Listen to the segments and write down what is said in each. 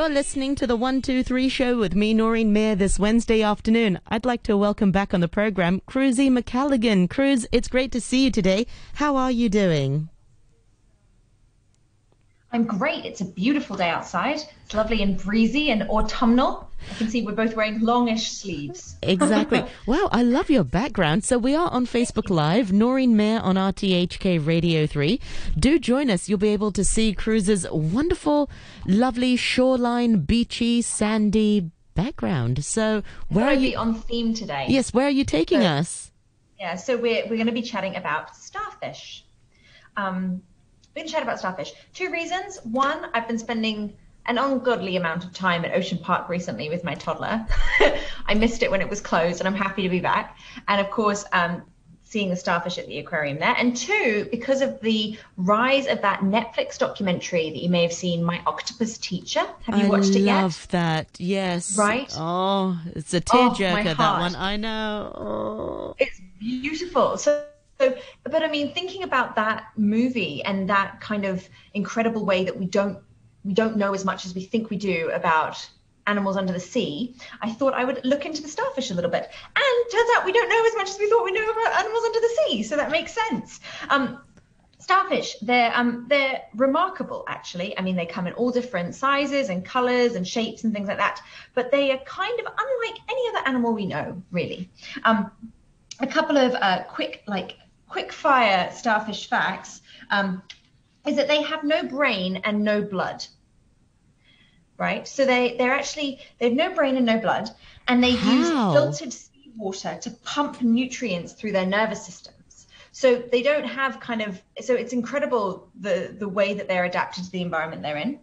You're listening to the 123 show with me, Noreen Mayer, this Wednesday afternoon. I'd like to welcome back on the program Cruzy Macalligan. Cruz, it's great to see you today. How are you doing? I'm great. It's a beautiful day outside. It's lovely and breezy and autumnal. I can see we're both wearing longish sleeves. Exactly. wow, I love your background. So we are on Facebook Live, Noreen Mayer on RTHK Radio 3. Do join us. You'll be able to see Cruz's wonderful, lovely shoreline, beachy, sandy background. So where are you on theme today? Yes, where are you taking so, us? Yeah, so we're we're going to be chatting about starfish. Um, we're going to chat about starfish. Two reasons. One, I've been spending an ungodly amount of time at Ocean Park recently with my toddler. I missed it when it was closed, and I'm happy to be back. And of course, um, seeing the starfish at the aquarium there. And two, because of the rise of that Netflix documentary that you may have seen, My Octopus Teacher. Have you I watched it yet? I love that. Yes. Right? Oh, it's a Oh, tearjerker, my that one. I know. Oh. It's beautiful. So, so, but I mean, thinking about that movie and that kind of incredible way that we don't we don't know as much as we think we do about animals under the sea, I thought I would look into the starfish a little bit. And turns out we don't know as much as we thought we knew about animals under the sea. So that makes sense. Um, starfish, they're um, they're remarkable actually. I mean, they come in all different sizes and colors and shapes and things like that. But they are kind of unlike any other animal we know, really. Um, a couple of uh, quick like quick fire starfish facts um, is that they have no brain and no blood right? So they they're actually they have no brain and no blood and they use filtered seawater to pump nutrients through their nervous systems. So they don't have kind of so it's incredible the the way that they're adapted to the environment they're in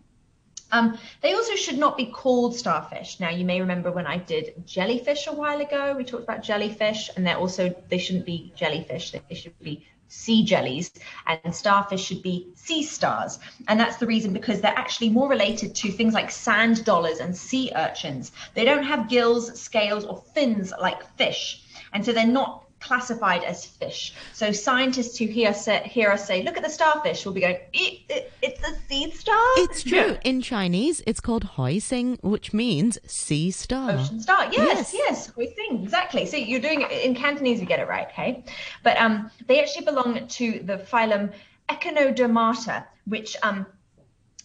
um, they also should not be called starfish. Now, you may remember when I did jellyfish a while ago, we talked about jellyfish, and they're also, they shouldn't be jellyfish, they should be sea jellies, and starfish should be sea stars. And that's the reason because they're actually more related to things like sand dollars and sea urchins. They don't have gills, scales, or fins like fish. And so they're not classified as fish. So scientists who hear, say, hear us say, look at the starfish, will be going, it, it, it's a sea star? It's true. Yeah. In Chinese, it's called Hoi Sing, which means sea star. Ocean star. Yes. Yes, yes, we think exactly. So you're doing it in Cantonese, you get it right, okay? But um, they actually belong to the phylum Echinodermata, which um,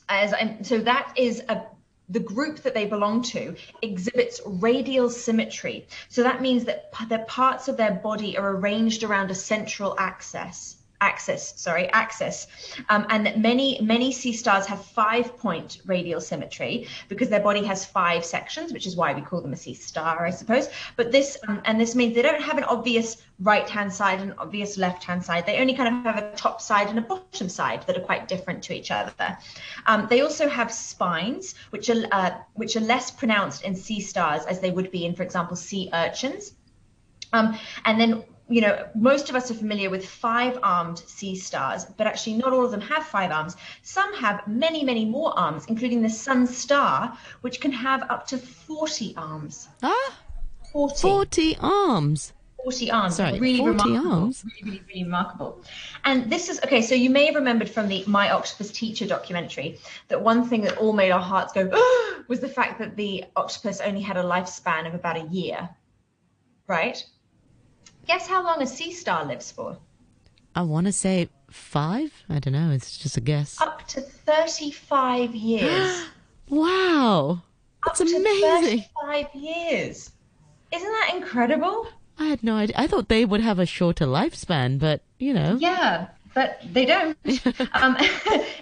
as I'm, so that is a the group that they belong to exhibits radial symmetry. So that means that p- the parts of their body are arranged around a central axis. Axis, sorry, axis, um, and that many many sea stars have five point radial symmetry because their body has five sections, which is why we call them a sea star, I suppose. But this um, and this means they don't have an obvious right hand side and obvious left hand side. They only kind of have a top side and a bottom side that are quite different to each other. Um, they also have spines, which are uh, which are less pronounced in sea stars as they would be in, for example, sea urchins. Um, and then, you know, most of us are familiar with five armed sea stars, but actually not all of them have five arms. Some have many, many more arms, including the sun star, which can have up to 40 arms. Ah, 40. 40 arms. 40 arms. Sorry, really 40 remarkable. arms? Really, really, really remarkable. And this is okay. So you may have remembered from the My Octopus Teacher documentary that one thing that all made our hearts go was the fact that the octopus only had a lifespan of about a year. Right? Guess how long a sea star lives for? I want to say five. I don't know. It's just a guess. Up to 35 years. Wow. That's Up to amazing. 35 years. Isn't that incredible? I had no idea. I thought they would have a shorter lifespan, but you know. Yeah, but they don't. um,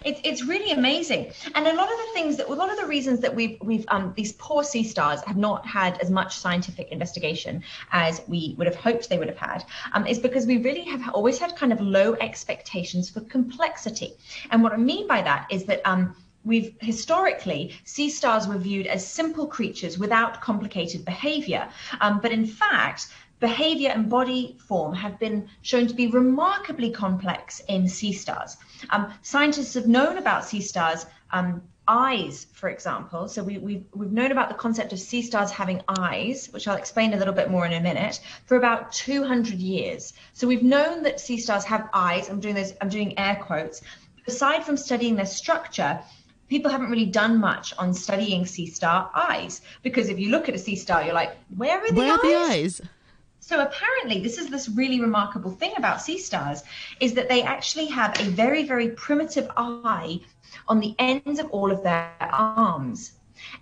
it's it's really amazing, and a lot of the things that a lot of the reasons that we've we've um, these poor sea stars have not had as much scientific investigation as we would have hoped they would have had um, is because we really have always had kind of low expectations for complexity, and what I mean by that is that. Um, We've historically, sea stars were viewed as simple creatures without complicated behavior. Um, but in fact, behavior and body form have been shown to be remarkably complex in sea stars. Um, scientists have known about sea stars. Um, eyes, for example. So we, we've, we've known about the concept of sea stars having eyes, which I'll explain a little bit more in a minute, for about 200 years. So we've known that sea stars have eyes. I'm doing those. I'm doing air quotes. Aside from studying their structure, people haven't really done much on studying sea star eyes because if you look at a sea star, you're like, where are the Where eyes? are the eyes? So apparently, this is this really remarkable thing about sea stars is that they actually have a very, very primitive eye on the ends of all of their arms.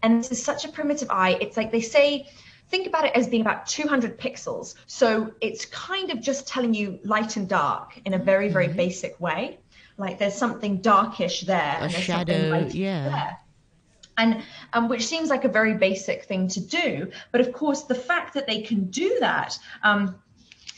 And this is such a primitive eye. It's like they say, think about it as being about 200 pixels. So it's kind of just telling you light and dark in a very, very mm-hmm. basic way. Like there's something darkish there. A and there's shadow, yeah. there and um, which seems like a very basic thing to do. But of course, the fact that they can do that. Um,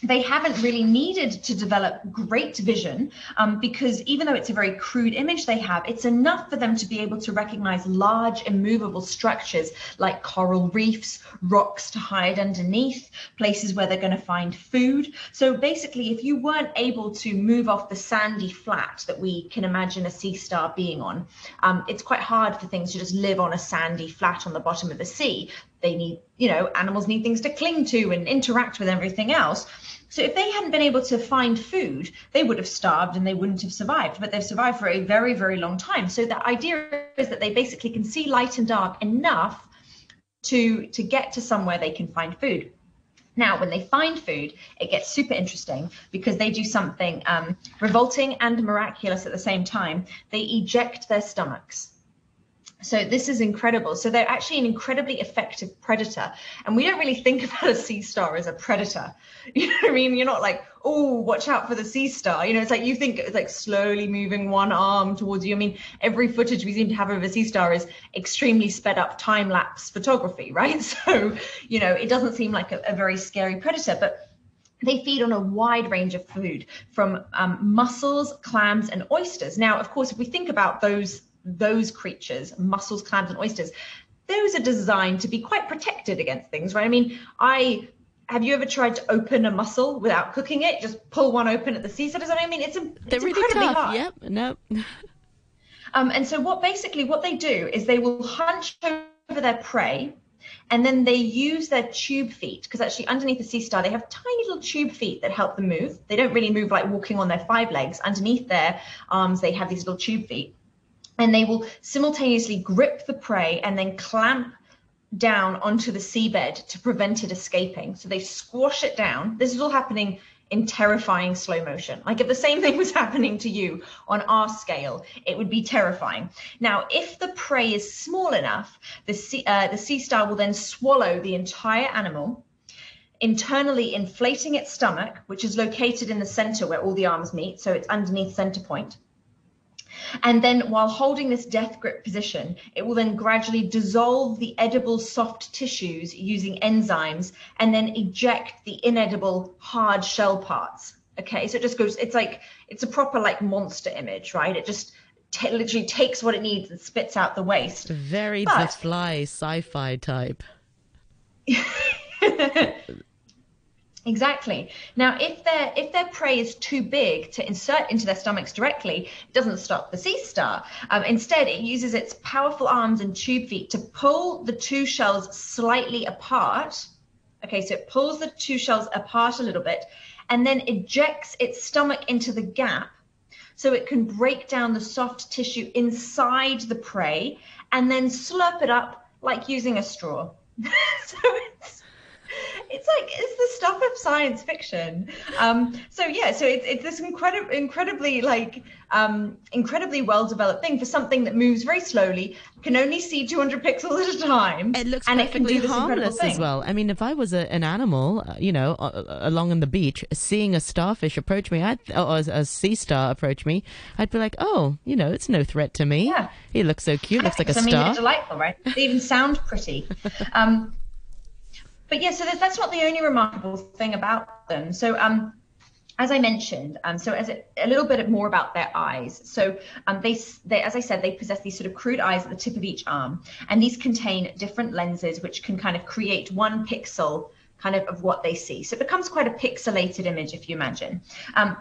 they haven't really needed to develop great vision um, because even though it's a very crude image they have, it's enough for them to be able to recognize large immovable structures like coral reefs, rocks to hide underneath, places where they're going to find food. So basically, if you weren't able to move off the sandy flat that we can imagine a sea star being on, um, it's quite hard for things to just live on a sandy flat on the bottom of the sea. They need, you know, animals need things to cling to and interact with everything else. So if they hadn't been able to find food, they would have starved and they wouldn't have survived. But they've survived for a very, very long time. So the idea is that they basically can see light and dark enough to to get to somewhere they can find food. Now, when they find food, it gets super interesting because they do something um, revolting and miraculous at the same time. They eject their stomachs. So this is incredible. So they're actually an incredibly effective predator. And we don't really think about a sea star as a predator. You know what I mean? You're not like, oh, watch out for the sea star. You know, it's like you think it's like slowly moving one arm towards you. I mean, every footage we seem to have of a sea star is extremely sped up time lapse photography, right? So, you know, it doesn't seem like a, a very scary predator, but they feed on a wide range of food from um, mussels, clams, and oysters. Now, of course, if we think about those those creatures, mussels, clams, and oysters, those are designed to be quite protected against things, right? I mean, I have you ever tried to open a mussel without cooking it? Just pull one open at the seaside. I mean, it's, a, They're it's really incredibly tough. hard. Yep. No. Um, and so what basically what they do is they will hunch over their prey and then they use their tube feet because actually underneath the sea star they have tiny little tube feet that help them move. They don't really move like walking on their five legs. Underneath their arms they have these little tube feet. And they will simultaneously grip the prey and then clamp down onto the seabed to prevent it escaping. So they squash it down. This is all happening in terrifying slow motion. Like if the same thing was happening to you on our scale, it would be terrifying. Now, if the prey is small enough, the sea, uh, the sea star will then swallow the entire animal, internally inflating its stomach, which is located in the center where all the arms meet. So it's underneath center point. And then while holding this death grip position, it will then gradually dissolve the edible soft tissues using enzymes and then eject the inedible hard shell parts. Okay, so it just goes, it's like, it's a proper like monster image, right? It just t- literally takes what it needs and spits out the waste. Very But- the fly sci-fi type. Exactly. Now, if their if their prey is too big to insert into their stomachs directly, it doesn't stop the sea star. Um, instead, it uses its powerful arms and tube feet to pull the two shells slightly apart. Okay, so it pulls the two shells apart a little bit, and then ejects its stomach into the gap, so it can break down the soft tissue inside the prey, and then slurp it up like using a straw. so it's it's like it's the stuff of science fiction. Um, so yeah, so it's it's this incredible, incredibly like um, incredibly well developed thing for something that moves very slowly, can only see 200 pixels at a time, It looks and it can do this harmless as well. I mean, if I was a, an animal, uh, you know, uh, along on the beach, seeing a starfish approach me, I'd, or a, a sea star approach me, I'd be like, oh, you know, it's no threat to me. Yeah. He looks so cute, looks like a I mean, star. delightful, right? They even sound pretty. Um, but yeah, so that's not the only remarkable thing about them. So, um, as I mentioned, um, so as a, a little bit more about their eyes. So, um, they, they, as I said, they possess these sort of crude eyes at the tip of each arm, and these contain different lenses which can kind of create one pixel kind of of what they see. So it becomes quite a pixelated image, if you imagine. Um,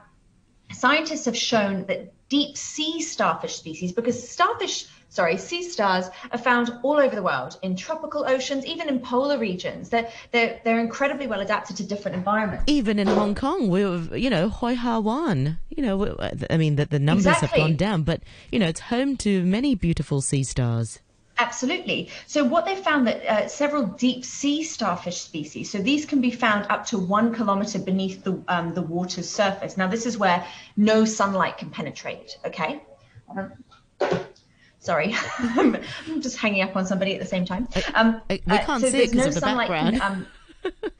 scientists have shown that deep sea starfish species, because starfish sorry, sea stars are found all over the world in tropical oceans, even in polar regions. They're, they're, they're incredibly well adapted to different environments. Even in Hong Kong, we you know, Hoi Ha Wan, you know, I mean, that the numbers Exactly. have gone down, but, you know, it's home to many beautiful sea stars. Absolutely. So what they found that uh, several deep sea starfish species, so these can be found up to one kilometer beneath the um, the water's surface. Now this is where no sunlight can penetrate. Okay. Um, sorry, I'm just hanging up on somebody at the same time. Um, uh, we can't see it there's 'cause of the background. Um,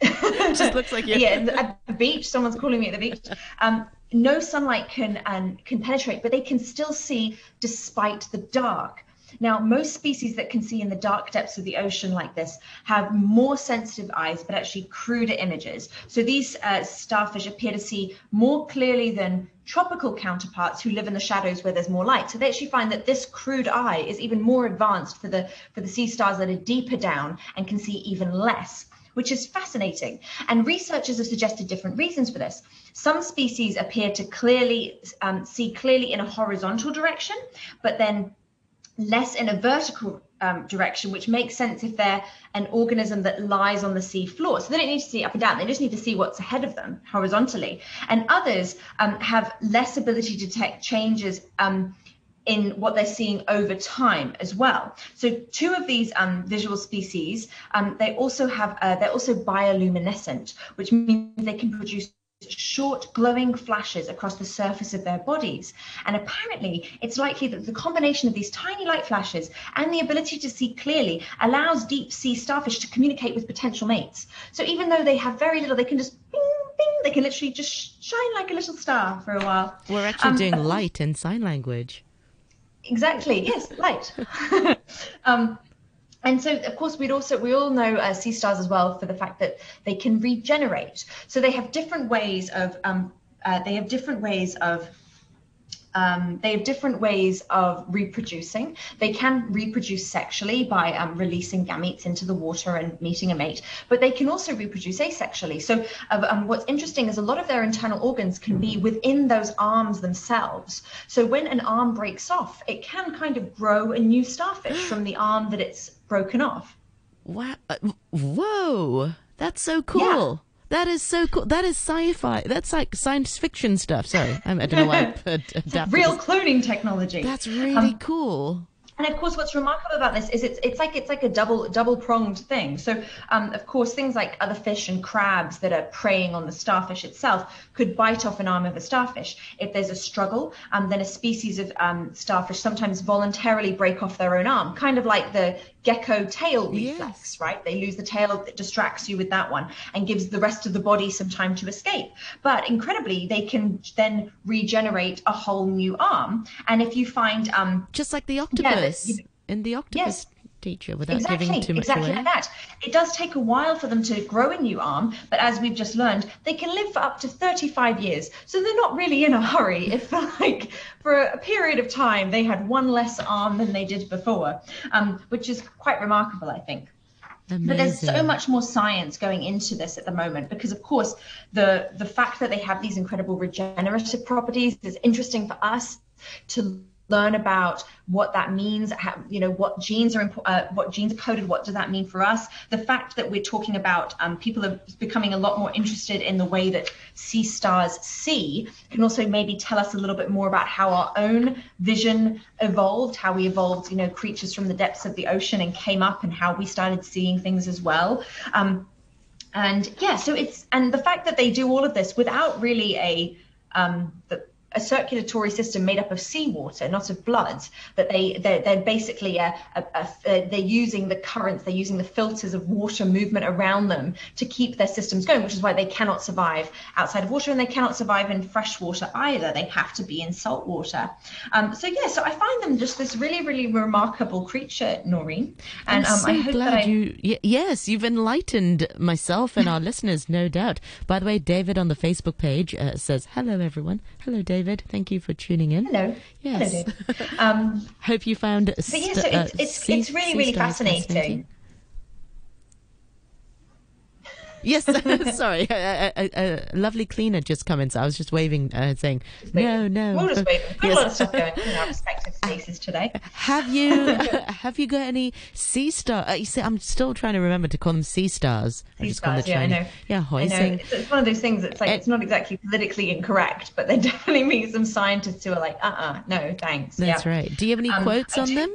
It just looks like you're. yeah, at the beach, someone's calling me at the beach. Um, no sunlight can um, can penetrate, but they can still see despite the dark. Now, most species that can see in the dark depths of the ocean like this have more sensitive eyes, but actually cruder images. So these uh, starfish appear to see more clearly than tropical counterparts who live in the shadows where there's more light. So they actually find that this crude eye is even more advanced for the for the sea stars that are deeper down and can see even less which is fascinating. And researchers have suggested different reasons for this. Some species appear to clearly um, see clearly in a horizontal direction, but then less in a vertical um, direction, which makes sense if they're an organism that lies on the sea floor. So they don't need to see up and down, they just need to see what's ahead of them horizontally. And others um, have less ability to detect changes. Um, in what they're seeing over time as well. So two of these um, visual species, um, they also have, uh, they're also bioluminescent, which means they can produce short glowing flashes across the surface of their bodies. And apparently, it's likely that the combination of these tiny light flashes and the ability to see clearly allows deep sea starfish to communicate with potential mates. So even though they have very little, they can just bing, bing, they can literally just shine like a little star for a while. We're actually Um, doing light in sign language. Exactly. Yes, light. um, and so, of course, we'd also we all know uh, sea stars as well for the fact that they can regenerate. So they have different ways of um, uh, they have different ways of um, they have different ways of reproducing. They can reproduce sexually by um, releasing gametes into the water and meeting a mate, but they can also reproduce asexually. So, uh, um, what's interesting is a lot of their internal organs can be within those arms themselves. So, when an arm breaks off, it can kind of grow a new starfish from the arm that it's broken off. Wow. uh, Whoa. That's so cool. That is so cool. That is sci-fi. That's like science fiction stuff. Sorry, I'm, don't know why I put adapted. Real cloning technology. That's really Um, cool. And of course, what's remarkable about this is it's it's like it's like a double double pronged thing. So, um, of course, things like other fish and crabs that are preying on the starfish itself could bite off an arm of a starfish. If there's a struggle, um, then a species of um, starfish sometimes voluntarily break off their own arm, kind of like the gecko tail reflex, Yes. right? They lose the tail that distracts you with that one and gives the rest of the body some time to escape. But incredibly, they can then regenerate a whole new arm. And if you find um, Just like the octopus you- in the octopus Yes. Teacher, without exactly, giving too much exactly away. like that. It does take a while for them to grow a new arm, but as we've just learned, they can live for up to 35 years. So they're not really in a hurry. If like for a period of time they had one less arm than they did before, um, which is quite remarkable, I think. Amazing. But there's so much more science going into this at the moment because, of course, the the fact that they have these incredible regenerative properties is interesting for us to learn about what that means how, you know what genes are uh, what genes are coded what does that mean for us? The fact that we're talking about um, people are becoming a lot more interested in the way that sea stars see can also maybe tell us a little bit more about how our own vision evolved how we evolved you know creatures from the depths of the ocean and came up and how we started seeing things as well. Um, and yeah so it's and the fact that they do all of this without really a um, a circulatory system made up of seawater, not of blood. That they they're, they're basically a, a, a, they're using the currents, they're using the filters of water movement around them to keep their systems going, which is why they cannot survive outside of water and they cannot survive in fresh water either. They have to be in salt water. Um, so yeah, so I find them just this really really remarkable creature, Noreen. And I'm um, so I hope glad that I, you. Y- yes, you've enlightened myself and our listeners, no doubt. By the way, David on the Facebook page uh, says, "Hello, everyone. Hello, David. Thank you for tuning in. Hello. Yes. Hello. Um, Hope you found. But yeah, so it's it's, it's really really fascinating. Yes, sorry. A, a, a, lovely cleaner just come in, so I was just waving, uh, saying, "No, no." We'll just wait. We've yes. a lot of stuff going in our respective spaces today. Have you have you got any sea star? Uh, you see, I'm still trying to remember to call them sea stars. Sea I stars, yeah, I know. Yeah, know. It's, it's, one of those things. It's like it's not exactly politically incorrect, but there definitely means some scientists who are like, "Uh, uh no, thanks." That's yeah. right. Do you have any um, quotes on do, them?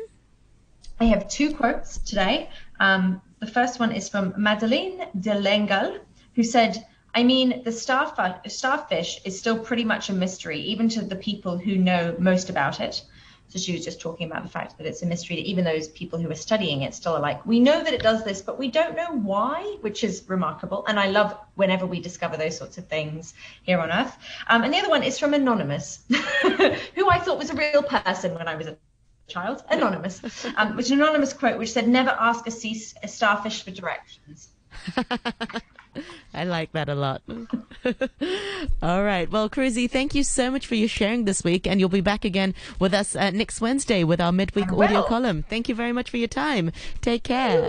I have two quotes today. Um, the first one is from Madeleine de L'Engle, who said, I mean, the starfish is still pretty much a mystery, even to the people who know most about it. So she was just talking about the fact that it's a mystery that even those people who are studying it still are like, we know that it does this, but we don't know why, which is remarkable. And I love whenever we discover those sorts of things here on Earth. Um, and the other one is from Anonymous, who I thought was a real person when I was a child, Anonymous, um, which an anonymous quote which said, never ask a, sea, a starfish for directions. I like that a lot. All right. Well, Cruzy, thank you so much for your sharing this week, and you'll be back again with us uh, next Wednesday with our midweek audio column. Thank you very much for your time. Take care.